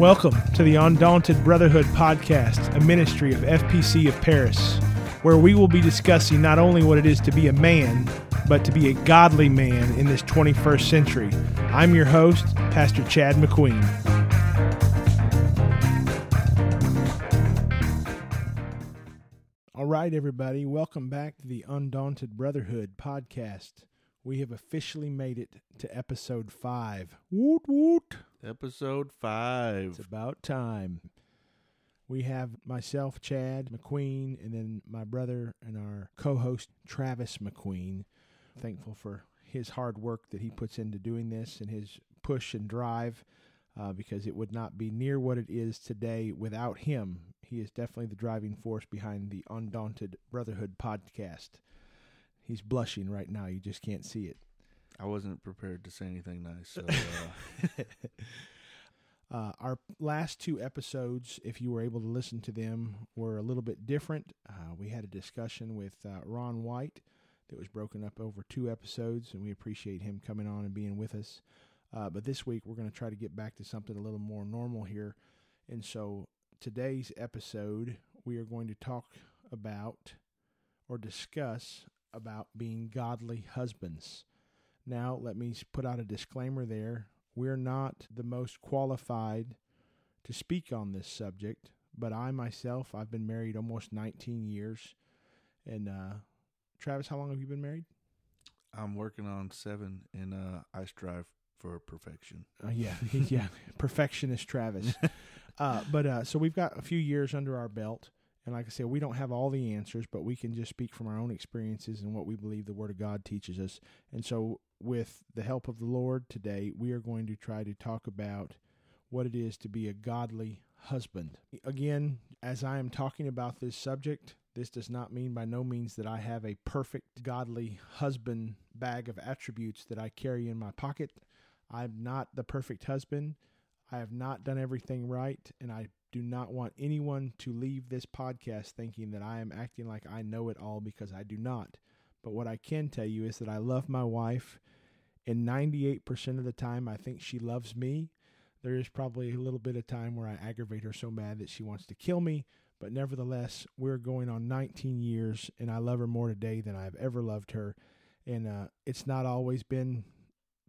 Welcome to the Undaunted Brotherhood podcast, a ministry of FPC of Paris, where we will be discussing not only what it is to be a man, but to be a godly man in this 21st century. I'm your host, Pastor Chad McQueen. All right, everybody, welcome back to the Undaunted Brotherhood podcast. We have officially made it to episode five. Woot woot! Episode five. It's about time. We have myself, Chad McQueen, and then my brother and our co host, Travis McQueen. Thankful for his hard work that he puts into doing this and his push and drive uh, because it would not be near what it is today without him. He is definitely the driving force behind the Undaunted Brotherhood podcast. He's blushing right now. You just can't see it. I wasn't prepared to say anything nice. So, uh, Uh, our last two episodes, if you were able to listen to them, were a little bit different. Uh, we had a discussion with uh, Ron White that was broken up over two episodes, and we appreciate him coming on and being with us. Uh, but this week, we're going to try to get back to something a little more normal here. And so, today's episode, we are going to talk about or discuss about being godly husbands. Now, let me s- put out a disclaimer there. We're not the most qualified to speak on this subject, but I myself, I've been married almost 19 years. And uh, Travis, how long have you been married? I'm working on seven, and uh, I strive for perfection. Uh, yeah, yeah, perfectionist Travis. Uh, but uh, so we've got a few years under our belt, and like I said, we don't have all the answers, but we can just speak from our own experiences and what we believe the Word of God teaches us. And so, with the help of the Lord today, we are going to try to talk about what it is to be a godly husband. Again, as I am talking about this subject, this does not mean by no means that I have a perfect godly husband bag of attributes that I carry in my pocket. I'm not the perfect husband. I have not done everything right, and I do not want anyone to leave this podcast thinking that I am acting like I know it all because I do not. But what I can tell you is that I love my wife, and 98% of the time, I think she loves me. There is probably a little bit of time where I aggravate her so bad that she wants to kill me, but nevertheless, we're going on 19 years, and I love her more today than I've ever loved her. And uh, it's not always been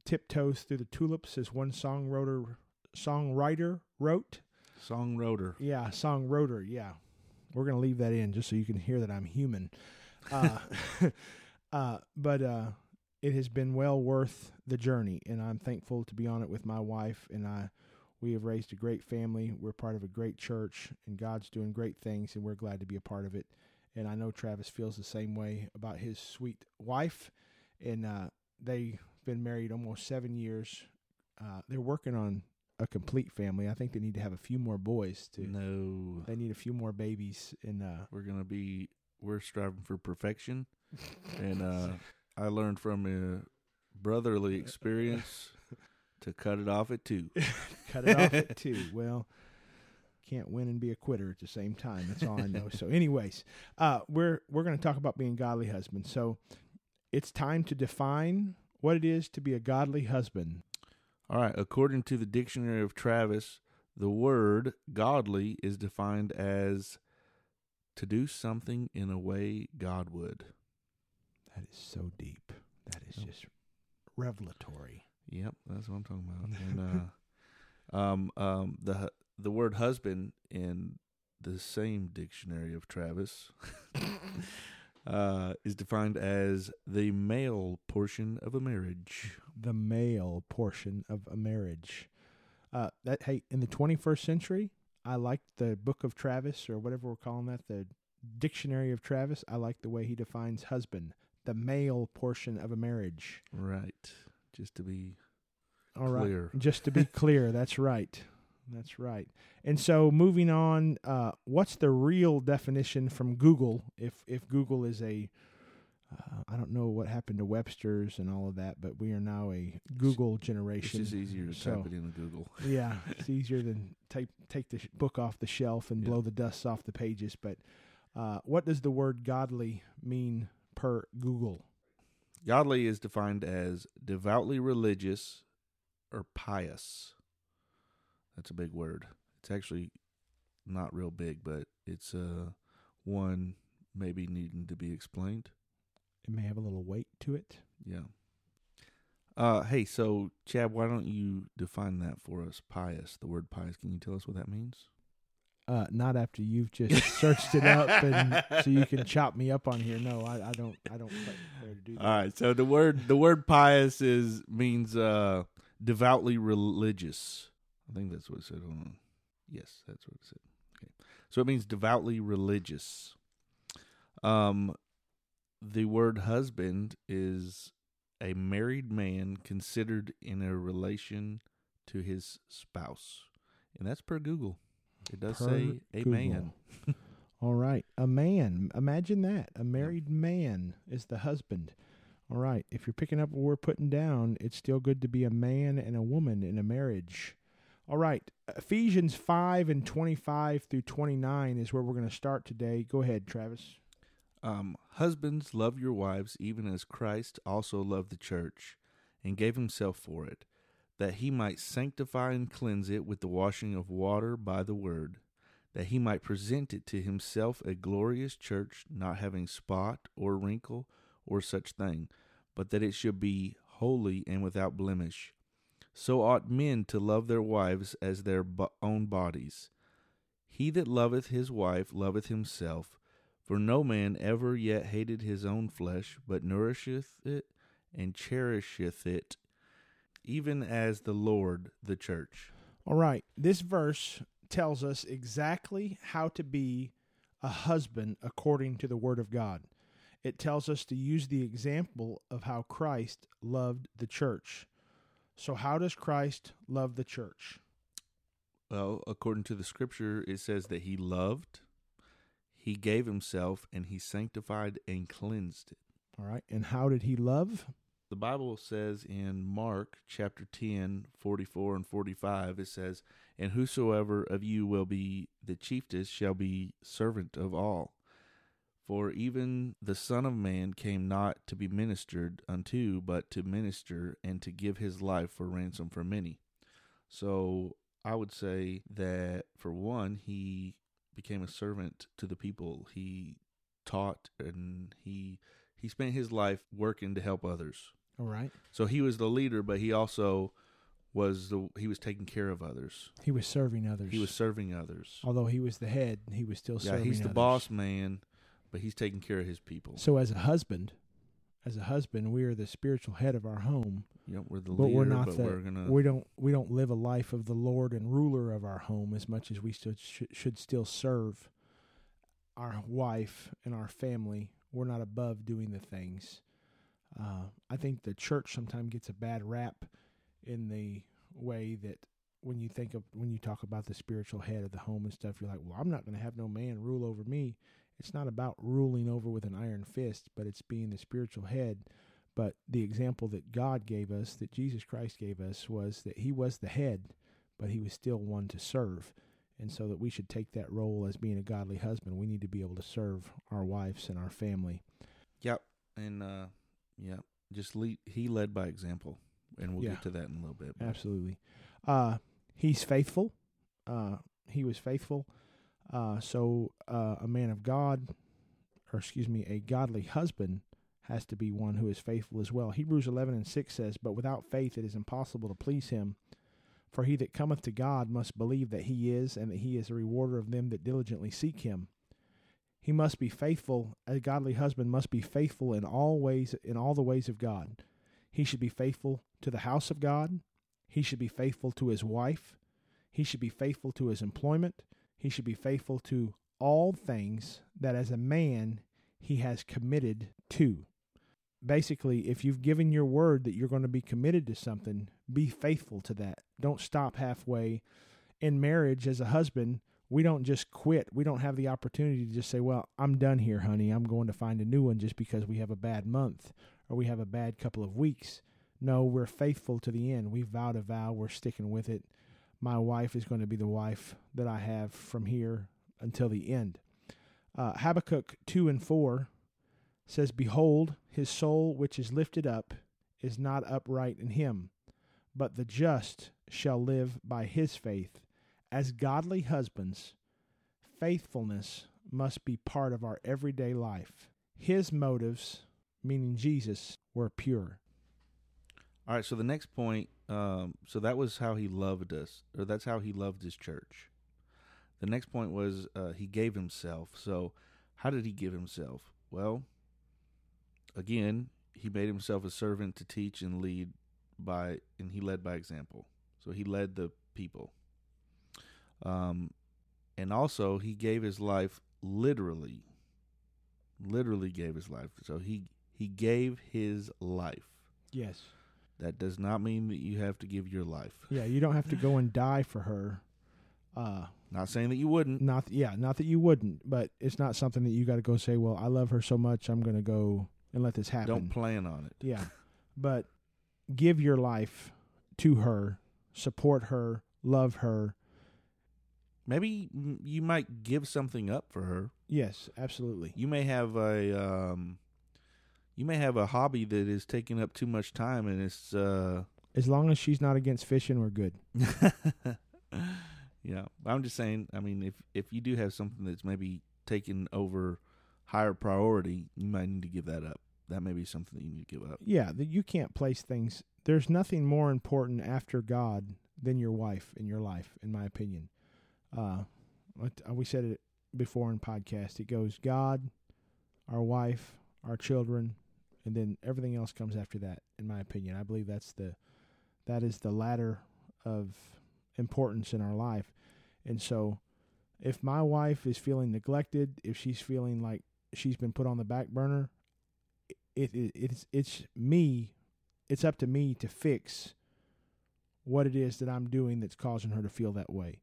tiptoes through the tulips, as one songwriter songwriter wrote. Song rotor. Yeah, song rotor. Yeah, we're gonna leave that in just so you can hear that I'm human. Uh, uh, but uh, it has been well worth the journey, and I'm thankful to be on it with my wife. And I, we have raised a great family. We're part of a great church, and God's doing great things, and we're glad to be a part of it. And I know Travis feels the same way about his sweet wife, and uh, they've been married almost seven years. Uh, they're working on a complete family. I think they need to have a few more boys too. No, They need a few more babies and uh we're gonna be. We're striving for perfection, and uh, I learned from a brotherly experience to cut it off at two. cut it off at two. Well, can't win and be a quitter at the same time. That's all I know. so anyways, uh we're we're going to talk about being godly husbands. So it's time to define what it is to be a godly husband. All right. According to the dictionary of Travis, the word godly is defined as to do something in a way God would. That is so deep. That is Oh. just revelatory. Yep, that's what I'm talking about. and uh, um, um, the the word husband in the same dictionary of Travis uh, is defined as the male portion of a marriage. the male portion of a marriage. Uh, that hey, in the 21st century, I like the Book of Travis or whatever we're calling that, the Dictionary of Travis. I like the way he defines husband, the male portion of a marriage. Right. Just to be All right, clear. just to be clear, that's right. That's right. And so, moving on, uh, what's the real definition from Google? If if Google is a, uh, I don't know what happened to Webster's and all of that, but we are now a Google It's generation. just easier to So- type it into Google. yeah, it's easier than take take the book off the shelf and Yeah. blow the dust off the pages. But uh, what does the word godly mean per Google? Godly is defined as devoutly religious or pious. That's a big word. It's actually not real big, but it's uh one maybe needing to be explained. It may have a little weight to it. Yeah. Uh hey, so Chad, why don't you define that for us? Pious, the word pious. Can you tell us what that means? Uh, not after you've just searched it up and so you can chop me up on here. No, I, I don't. I don't care to do that. All right. So the word the word pious is means uh devoutly religious. I think that's what it said. Hold on. Yes, that's what it said. Okay. So it means devoutly religious. Um the word husband is a married man considered in a relation to his spouse. And that's per Google. It does Per say a Google. man. All right, a man. Imagine that. A married man is the husband. All right. If you're picking up what we're putting down, it's still good to be a man and a woman in a marriage. All right. Ephesians 5 and 25 through 29 is where we're going to start today. Go ahead, Travis. Um, husbands, love your wives, even as Christ also loved the church, and gave himself for it, that he might sanctify and cleanse it with the washing of water by the word, that he might present it to himself a glorious church, not having spot or wrinkle or such thing, but that it should be holy and without blemish. So ought men to love their wives as their bo- own bodies. He that loveth his wife loveth himself. For no man ever yet hated his own flesh, but nourisheth it and cherisheth it, even as the Lord the church. All right. This verse tells us exactly how to be a husband according to the Word of God. It tells us to use the example of how Christ loved the church. So, how does Christ love the church? Well, according to the scripture, it says that he loved, he gave himself, and he sanctified and cleansed it. All right. And how did he love? The Bible says in Mark chapter 10, 44 and 45, it says, And whosoever of you will be the chiefest shall be servant of all. For even the Son of Man came not to be ministered unto, but to minister and to give his life for ransom for many. So I would say that for one, he became a servant to the people. He taught and he he spent his life working to help others. All right. So he was the leader, but he also was the he was taking care of others. He was serving others. He was serving others. although he was the head, he was still Yeah, serving he's the others. boss man, but he's taking care of his people. So, as a husband, as a husband, we are the spiritual head of our home. Yep, we're the but leader, we're not but the we're gonna we don't we don't live a life of the Lord and ruler of our home as much as we should, should still serve our wife and our family. We're not above doing the things. Uh, I think the church sometimes gets a bad rap in the way that when you think of when you talk about the spiritual head of the home and stuff, you're like, well, I'm not going to have no man rule over me. It's not about ruling over with an iron fist, but it's being the spiritual head. But the example that God gave us, that Jesus Christ gave us, was that He was the head, but He was still one to serve. And so that we should take that role as being a godly husband. We need to be able to serve our wives and our family. Yep, and uh, yeah, just lead. He led by example, and we'll Yeah. get to that in a little bit. Absolutely. Uh, he's faithful. Uh, he was faithful. Uh, so uh, a man of God, or excuse me, a godly husband has to be one who is faithful as well. Hebrews 11 and 6 says, But without faith it is impossible to please him. For he that cometh to God must believe that he is, and that he is a rewarder of them that diligently seek him. He must be faithful. A godly husband must be faithful in all ways, in all the ways of God. He should be faithful to the house of God. He should be faithful to his wife. He should be faithful to his employment. He should be faithful to all things that as a man he has committed to. Basically, if you've given your word that you're going to be committed to something, be faithful to that. Don't stop halfway. In marriage, as a husband, we don't just quit. We don't have the opportunity to just say, Well, I'm done here, honey. I'm going to find a new one just because we have a bad month or we have a bad couple of weeks. No, we're faithful to the end. We vowed a vow. We're sticking with it. My wife is going to be the wife that I have from here until the end. Uh, Habakkuk 2 and 4 says, Behold, his soul which is lifted up is not upright in him, but the just shall live by his faith. As godly husbands, faithfulness must be part of our everyday life. His motives, meaning Jesus, were pure. All right, so the next point, um, so that was how he loved us, or that's how he loved his church. The next point was uh, he gave himself. So, how did he give himself? Well, again, he made himself a servant to teach and lead by, and he led by example. So he led the people. Um, and also he gave his life literally. Literally gave his life. So he he gave his life. Yes. That does not mean that you have to give your life. Yeah, you don't have to go and die for her. Uh, Not saying that you wouldn't. not yeah, not that you wouldn't, but it's not something that you got to go say, "Well, I love her so much, I'm going to go and let this happen." Don't plan on it. Yeah. But give your life to her, support her, love her. Maybe you might give something up for her. Yes, absolutely. You may have a um, you may have a hobby that is taking up too much time, and it's uh, As long as she's not against fishing, we're good. yeah. I'm just saying. I mean, if if you do have something that's maybe taking over higher priority, you might need to give that up. That may be something that you need to give up. Yeah, that you can't place things. There's nothing more important after God than your wife in your life, in my opinion. Uh, uh, we said it before in podcast. It goes God, our wife, our children, and then everything else comes after that. In my opinion, I believe that's the that is the ladder of importance in our life. And so, if my wife is feeling neglected, if she's feeling like she's been put on the back burner, it, it it's it's me it's up to me to fix what it is that I'm doing that's causing her to feel that way.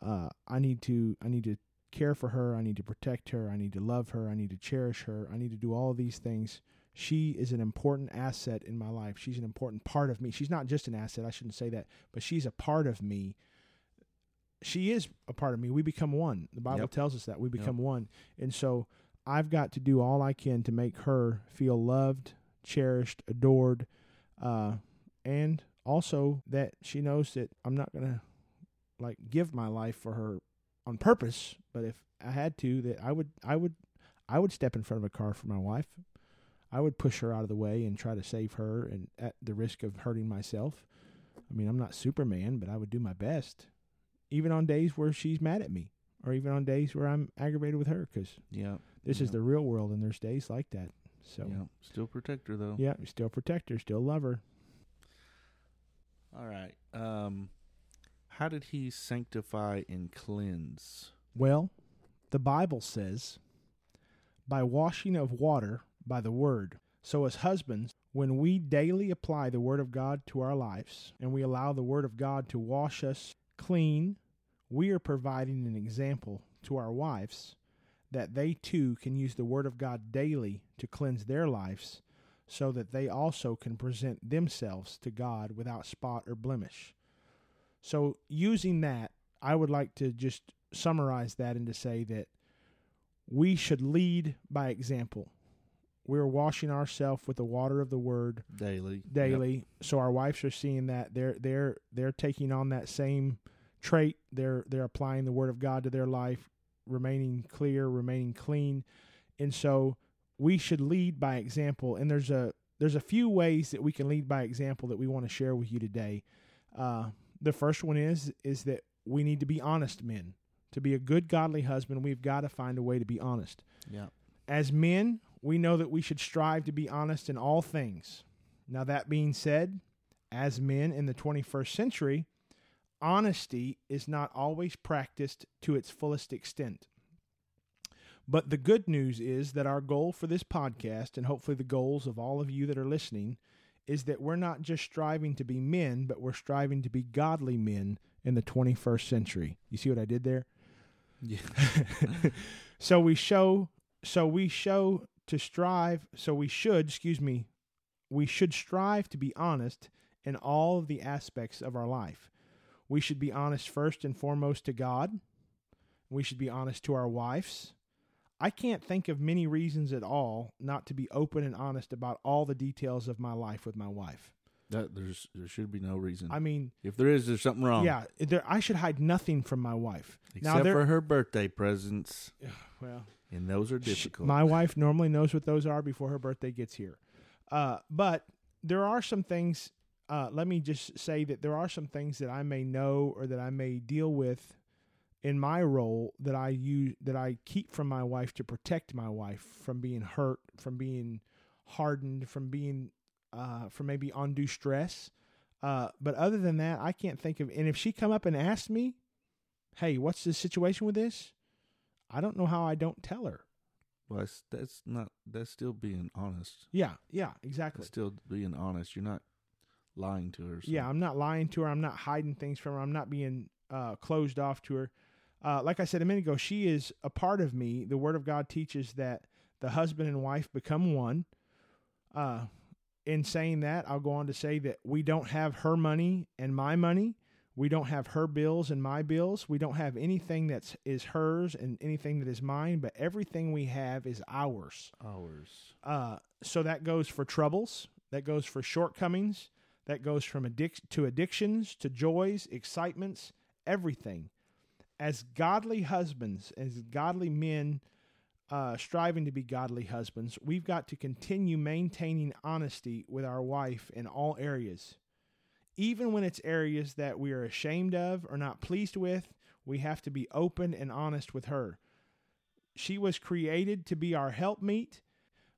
Uh, I need to I need to care for her. I need to protect her. I need to love her. I need to cherish her. I need to do all these things. She is an important asset in my life. She's an important part of me. She's not just an asset. I shouldn't say that, but she's a part of me. She is a part of me. We become one. The Bible Yep. tells us that we become one. And so I've got to do all I can to make her feel loved, cherished, adored, uh, and also that she knows that I'm not gonna like give my life for her on purpose. But if I had to, that I would, I would, I would step in front of a car for my wife. I would push her out of the way and try to save her, and at the risk of hurting myself. I mean, I'm not Superman, but I would do my best, even on days where she's mad at me, or even on days where I'm aggravated with her, because Yeah. this is the real world, and there's days like that. So Yeah. Still protect her though. yeah, still protect her, still love her. All right. Um, how did he sanctify and cleanse? Well, the Bible says, by washing of water by the word. So, as husbands, when we daily apply the word of God to our lives and we allow the word of God to wash us clean, we are providing an example to our wives that they too can use the word of God daily to cleanse their lives so that they also can present themselves to God without spot or blemish. So, using that, I would like to just summarize that and to say that we should lead by example. We're washing ourselves with the water of the word Daily. daily, so our wives are seeing that they're they're they're taking on that same trait. They're they're applying the word of God to their life, remaining clear, remaining clean, and so we should lead by example. And there's a there's a few ways that we can lead by example that we want to share with you today. Uh, the first one is is that we need to be honest men. To be a good godly husband, we've got to find a way to be honest. Yeah. As men, we know that we should strive to be honest in all things. Now, that being said, as men in the 21st century, honesty is not always practiced to its fullest extent. But the good news is that our goal for this podcast, and hopefully the goals of all of you that are listening, is that we're not just striving to be men, but we're striving to be godly men in the 21st century. You see what I did there? Yeah. so we show so we show to strive so we should excuse me we should strive to be honest in all of the aspects of our life we should be honest first and foremost to god we should be honest to our wives i can't think of many reasons at all not to be open and honest about all the details of my life with my wife That there's there should be no reason. I mean, if there is, there's something wrong. yeah, there, I should hide nothing from my wife. Except now for her birthday presents, well, and those are She- difficult. my wife normally knows what those are before her birthday gets here. Uh, but there are some things. Uh, let me just say that there are some things that I may know or that I may deal with in my role that I use that I keep from my wife to protect my wife from being hurt, from being hardened, from being uh, from maybe undue stress. Uh, but other than that, I can't think of. And if she come up and asked me, "Hey, what's the situation with this?" I don't know how I don't tell her. well, that's, that's not. That's still being honest. Yeah, yeah, exactly. That's still being honest. You're not lying to her. so- Yeah, I'm not lying to her. I'm not hiding things from her. I'm not being uh, closed off to her. Uh, like I said a minute ago, she is a part of me. The Word of God teaches that the husband and wife become one. Uh, in saying that, I'll go on to say that we don't have her money and my money. We don't have her bills and my bills. We don't have anything that's hers and anything that is mine. But everything we have is ours. Ours. Uh, so that goes for troubles. That goes for shortcomings. That goes from addic- to addictions, to joys, excitements, everything. As godly husbands, as godly men, uh, striving to be godly husbands, we've got to continue maintaining honesty with our wife in all areas. Even when it's areas that we are ashamed of or not pleased with, we have to be open and honest with her. She was created to be our helpmeet,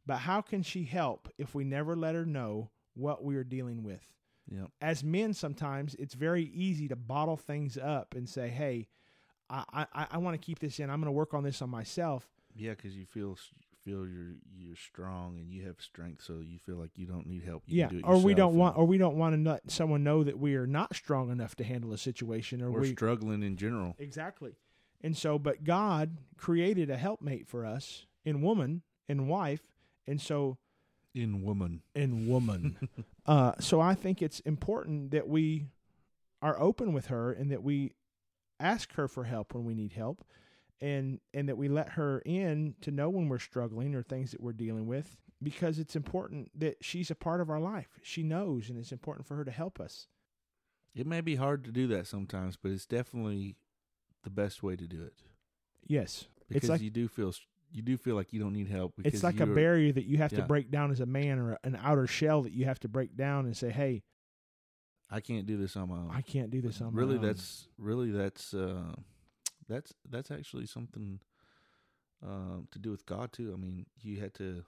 but how can she help if we never let her know what we are dealing with? Yep. As men, sometimes it's very easy to bottle things up and say, "Hey, I I, I want to keep this in. I'm going to work on this on myself." Yeah, because you feel feel you're you're strong and you have strength, so you feel like you don't need help. You yeah, do or we don't want, or we don't want to let someone know that we are not strong enough to handle a situation, or we're we struggling in general. exactly. And so, but God created a helpmate for us in woman, in wife, and so In woman, in woman. uh, so I think it's important that we are open with her and that we ask her for help when we need help and and that we let her in to know when we're struggling or things that we're dealing with because it's important that she's a part of our life. She knows and it's important for her to help us. it may be hard to do that sometimes, but it's definitely the best way to do it Yes. because like- you do feel you do feel like you don't need help. Because It's like a barrier that you have to break down as a man or an outer shell that you have to break down and say, "Hey, I can't do this on my own. I can't do this on my own." really that's really that's uh that's that's actually something um to do with God too. I mean, you had to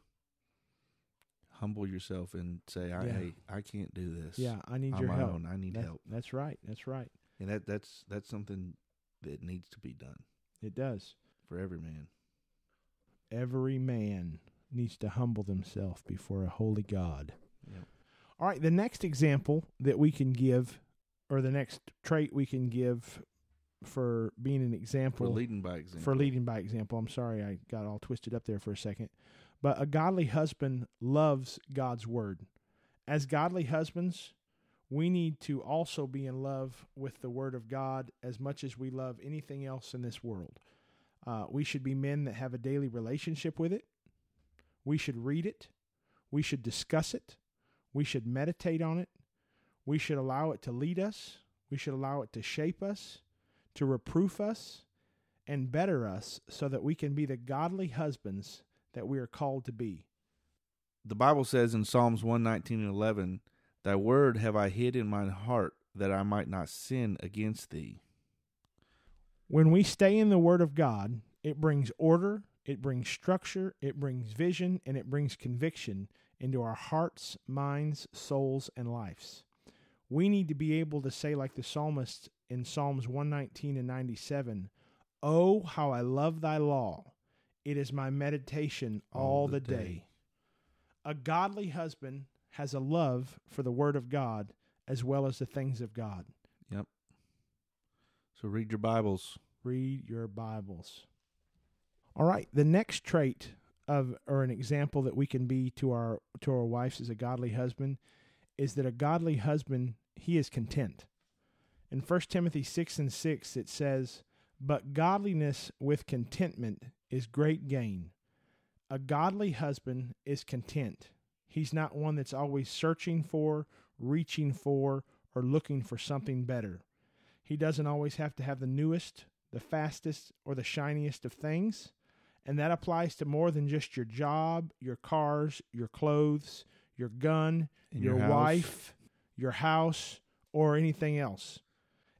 humble yourself and say, I Yeah. hey, I can't do this. Yeah, I need your help. own. I need That- help. That's right. That's right. And that that's that's something that needs to be done It does. for every man. Every man needs to humble themselves before a holy God. Yep. All right, the next example that we can give, or the next trait we can give for being an example For leading by example. for leading by example. I'm sorry I got all twisted up there for a second. But a godly husband loves God's word. As godly husbands, we need to also be in love with the word of God as much as we love anything else in this world. Uh, we should be men that have a daily relationship with it. We should read it. We should discuss it. We should meditate on it. We should allow it to lead us. We should allow it to shape us, to reproof us, and better us so that we can be the godly husbands that we are called to be. the Bible says in Psalms 119 and 11, Thy word have I hid in mine heart that I might not sin against thee. When we stay in the Word of God, it brings order, it brings structure, it brings vision, and it brings conviction into our hearts, minds, souls, and lives. We need to be able to say, like the psalmist in Psalms 119 and 97, Oh, how I love thy law! It is my meditation all, the, day. A godly husband has a love for the Word of God as well as the things of God. Yep. So read your Bibles. read your Bibles. All right, the next trait of or an example that we can be to our to our wives as a godly husband is that a godly husband he is content. In 1 Timothy 6 and 6 it says, "But godliness with contentment is great gain." A godly husband is content. He's not one that's always searching for, reaching for, or looking for something better. He doesn't always have to have the newest, the fastest, or the shiniest of things. And that applies to more than just your job, your cars, your clothes, your gun, In your, wife, your house, or anything else.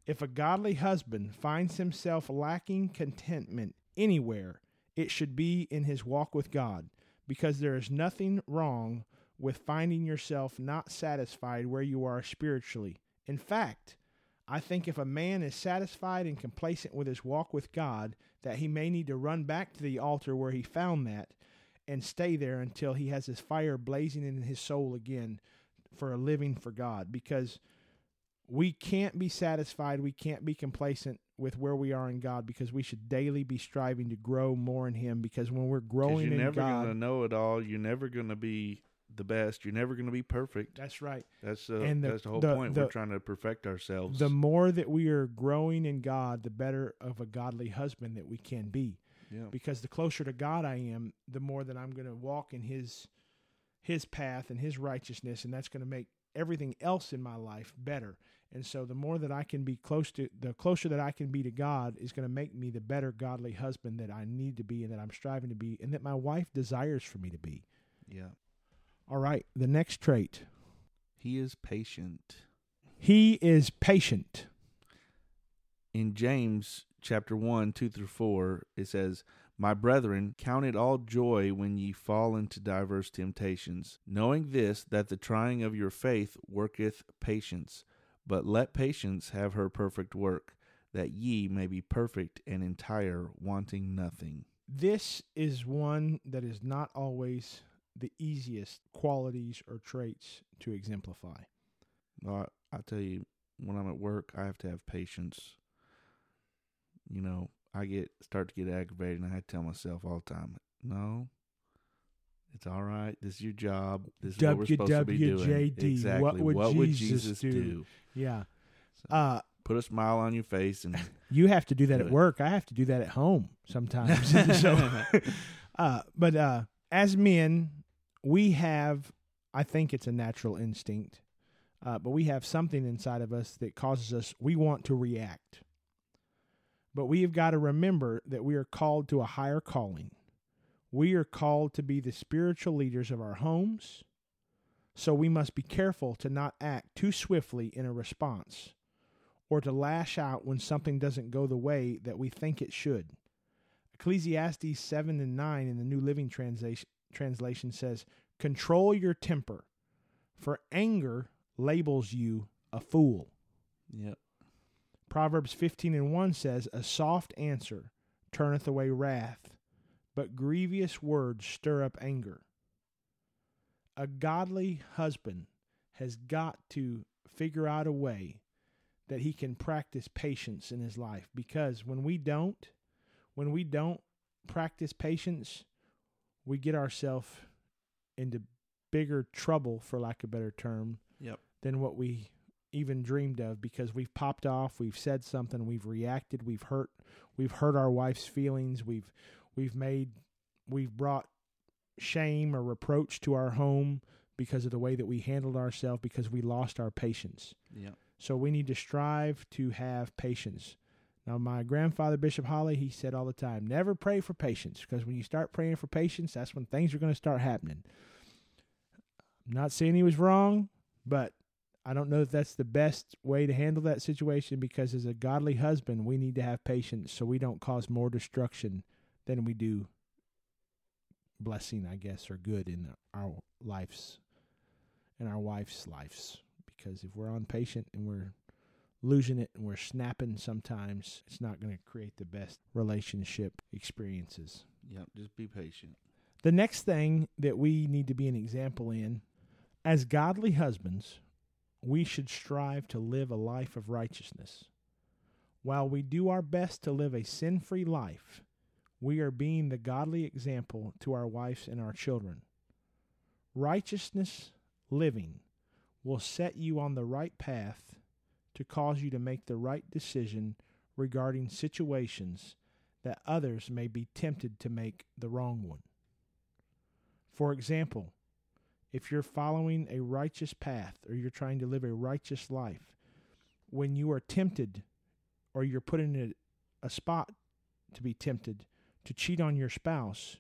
If a godly husband finds himself lacking contentment anywhere, it should be in his walk with God, because there is nothing wrong with finding yourself not satisfied where you are spiritually. In fact, I think if a man is satisfied and complacent with his walk with God, that he may need to run back to the altar where he found that and stay there until he has his fire blazing in his soul again for a living for God because we can't be satisfied, we can't be complacent with where we are in God because we should daily be striving to grow more in him because when we're growing in God, you're never gonna know it all. You're never gonna be the best. You're never gonna be perfect. that's right. That's uh, And the- that's the whole the- point. the- We're trying to perfect ourselves. The more that we are growing in God, the better of a godly husband that we can be. yeah. because the closer to God I am, the more that I'm going to walk in his his path and his righteousness and that's going to make everything else in my life better. And so the more that I can be close to the closer that I can be to God is going to make me the better godly husband that I need to be and that I'm striving to be and that my wife desires for me to be. Yeah. All right, the next trait. He is patient. He is patient. in James chapter 1, 2 through 4, it says, My brethren, count it all joy when ye fall into diverse temptations, knowing this, that the trying of your faith worketh patience. But let patience have her perfect work, that ye may be perfect and entire, wanting nothing. This is one that is not always the easiest qualities or traits to exemplify. I, I tell you, when I'm at work, I have to have patience. You know, I get start to get aggravated, and I tell myself all the time, "No, it's all right. This is your job. This is what we're supposed to be doing. Exactly. what would Jesus, Jesus do? do? Yeah. So, Uh, put a smile on your face, and you have to do that Do at it. work. I have to do that at home sometimes. so, uh, but uh, as men, we have, I think it's a natural instinct, uh, but we have something inside of us that causes us, we want to react. But we have got to remember that we are called to a higher calling. We are called to be the spiritual leaders of our homes. So we must be careful to not act too swiftly in a response or to lash out when something doesn't go the way that we think it should. Ecclesiastes 7 and 9 in the New Living Translation, translation says, Control your temper, for anger labels you a fool. yep, Proverbs 15 and 1 says, A soft answer turneth away wrath, but grievous words stir up anger. A godly husband has got to figure out a way that he can practice patience in his life because when we don't, when we don't practice patience, we get ourselves into bigger trouble, for lack of a better term, yep, than what we even dreamed of because we've popped off, we've said something, we've reacted, we've hurt, we've hurt our wife's feelings, we've we've made we've brought shame or reproach to our home because of the way that we handled ourselves because we lost our patience. yep. So we need to strive to have patience. Now, my grandfather, Bishop Holly, he said all the time, never pray for patience because when you start praying for patience, that's when things are going to start happening. I'm not saying he was wrong, but I don't know if that's the best way to handle that situation because as a godly husband, we need to have patience so we don't cause more destruction than we do blessing, I guess, or good in our lives, in our wife's lives. Because if we're impatient and we're losing it and we're snapping sometimes, it's not going to create the best relationship experiences. Yep, just be patient. The next thing that we need to be an example in, as godly husbands, we should strive to live a life of righteousness. While we do our best to live a sin free life, we are being the godly example to our wives and our children. Righteousness living will set you on the right path to cause you to make the right decision regarding situations that others may be tempted to make the wrong one. For example, if you're following a righteous path or you're trying to live a righteous life, when you are tempted or you're put in a, a spot to be tempted to cheat on your spouse,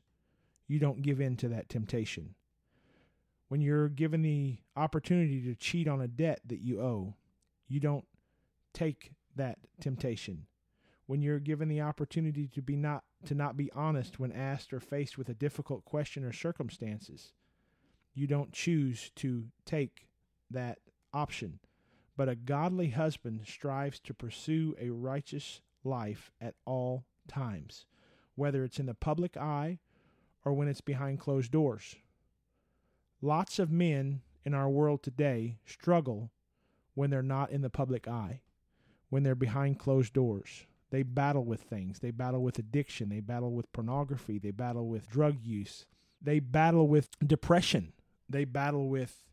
you don't give in to that temptation. When you're given the opportunity to cheat on a debt that you owe, you don't take that temptation. When you're given the opportunity to be not to not be honest when asked or faced with a difficult question or circumstances, you don't choose to take that option. But a godly husband strives to pursue a righteous life at all times, whether it's in the public eye or when it's behind closed doors. Lots of men in our world today struggle when they're not in the public eye, when they're behind closed doors. They battle with things. They battle with addiction. They battle with pornography. They battle with drug use. They battle with depression. They battle with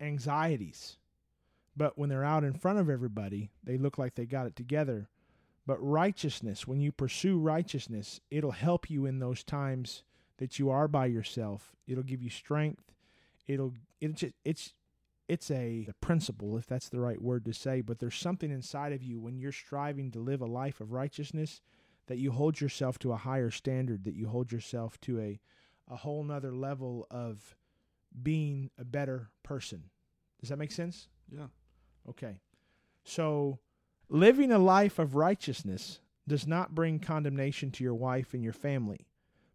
anxieties. But when they're out in front of everybody, they look like they got it together. But righteousness, when you pursue righteousness, it'll help you in those times that you are by yourself. It'll give you strength. It'll it's just, it's it's a, a principle if that's the right word to say, but there's something inside of you when you're striving to live a life of righteousness that you hold yourself to a higher standard, that you hold yourself to a a whole nother level of being a better person. Does that make sense? Yeah. Okay. So, living a life of righteousness does not bring condemnation to your wife and your family,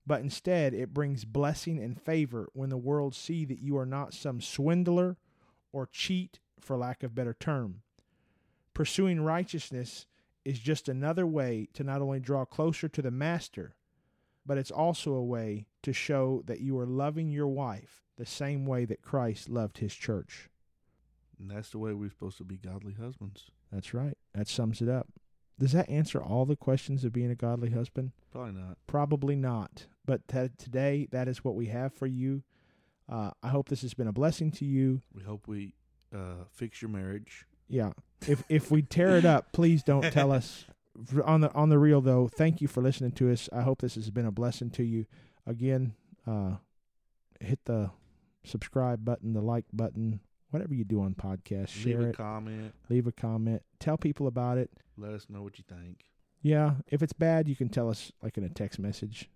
but instead it brings blessing and favor when the world see that you are not some swindler or cheat for lack of better term. Pursuing righteousness is just another way to not only draw closer to the master, but it's also a way to show that you are loving your wife the same way that Christ loved his church. And that's the way we're supposed to be godly husbands. That's right. That sums it up. Does that answer all the questions of being a godly husband? Probably not. Probably not. But t- today, that is what we have for you. Uh, I hope this has been a blessing to you. We hope we uh, fix your marriage. Yeah. If if we tear it up, please don't tell us. On the on the real though, thank you for listening to us. I hope this has been a blessing to you. Again, uh, hit the subscribe button, the like button, whatever you do on podcasts. Share Leave a it. comment. leave a comment. Tell people about it. Let us know what you think. Yeah, if it's bad, you can tell us like in a text message.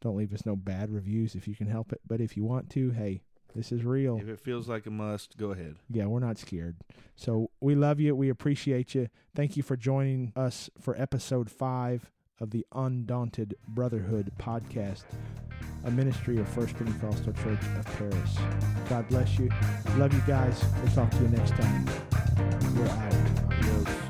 Don't leave us no bad reviews if you can help it. But if you want to, hey, this is real. If it feels like a must, go ahead. Yeah, we're not scared. So we love you. We appreciate you. Thank you for joining us for episode five of the Undaunted Brotherhood podcast, a ministry of First Pentecostal Church of Paris. God bless you. Love you guys. We'll talk to you next time. We're out.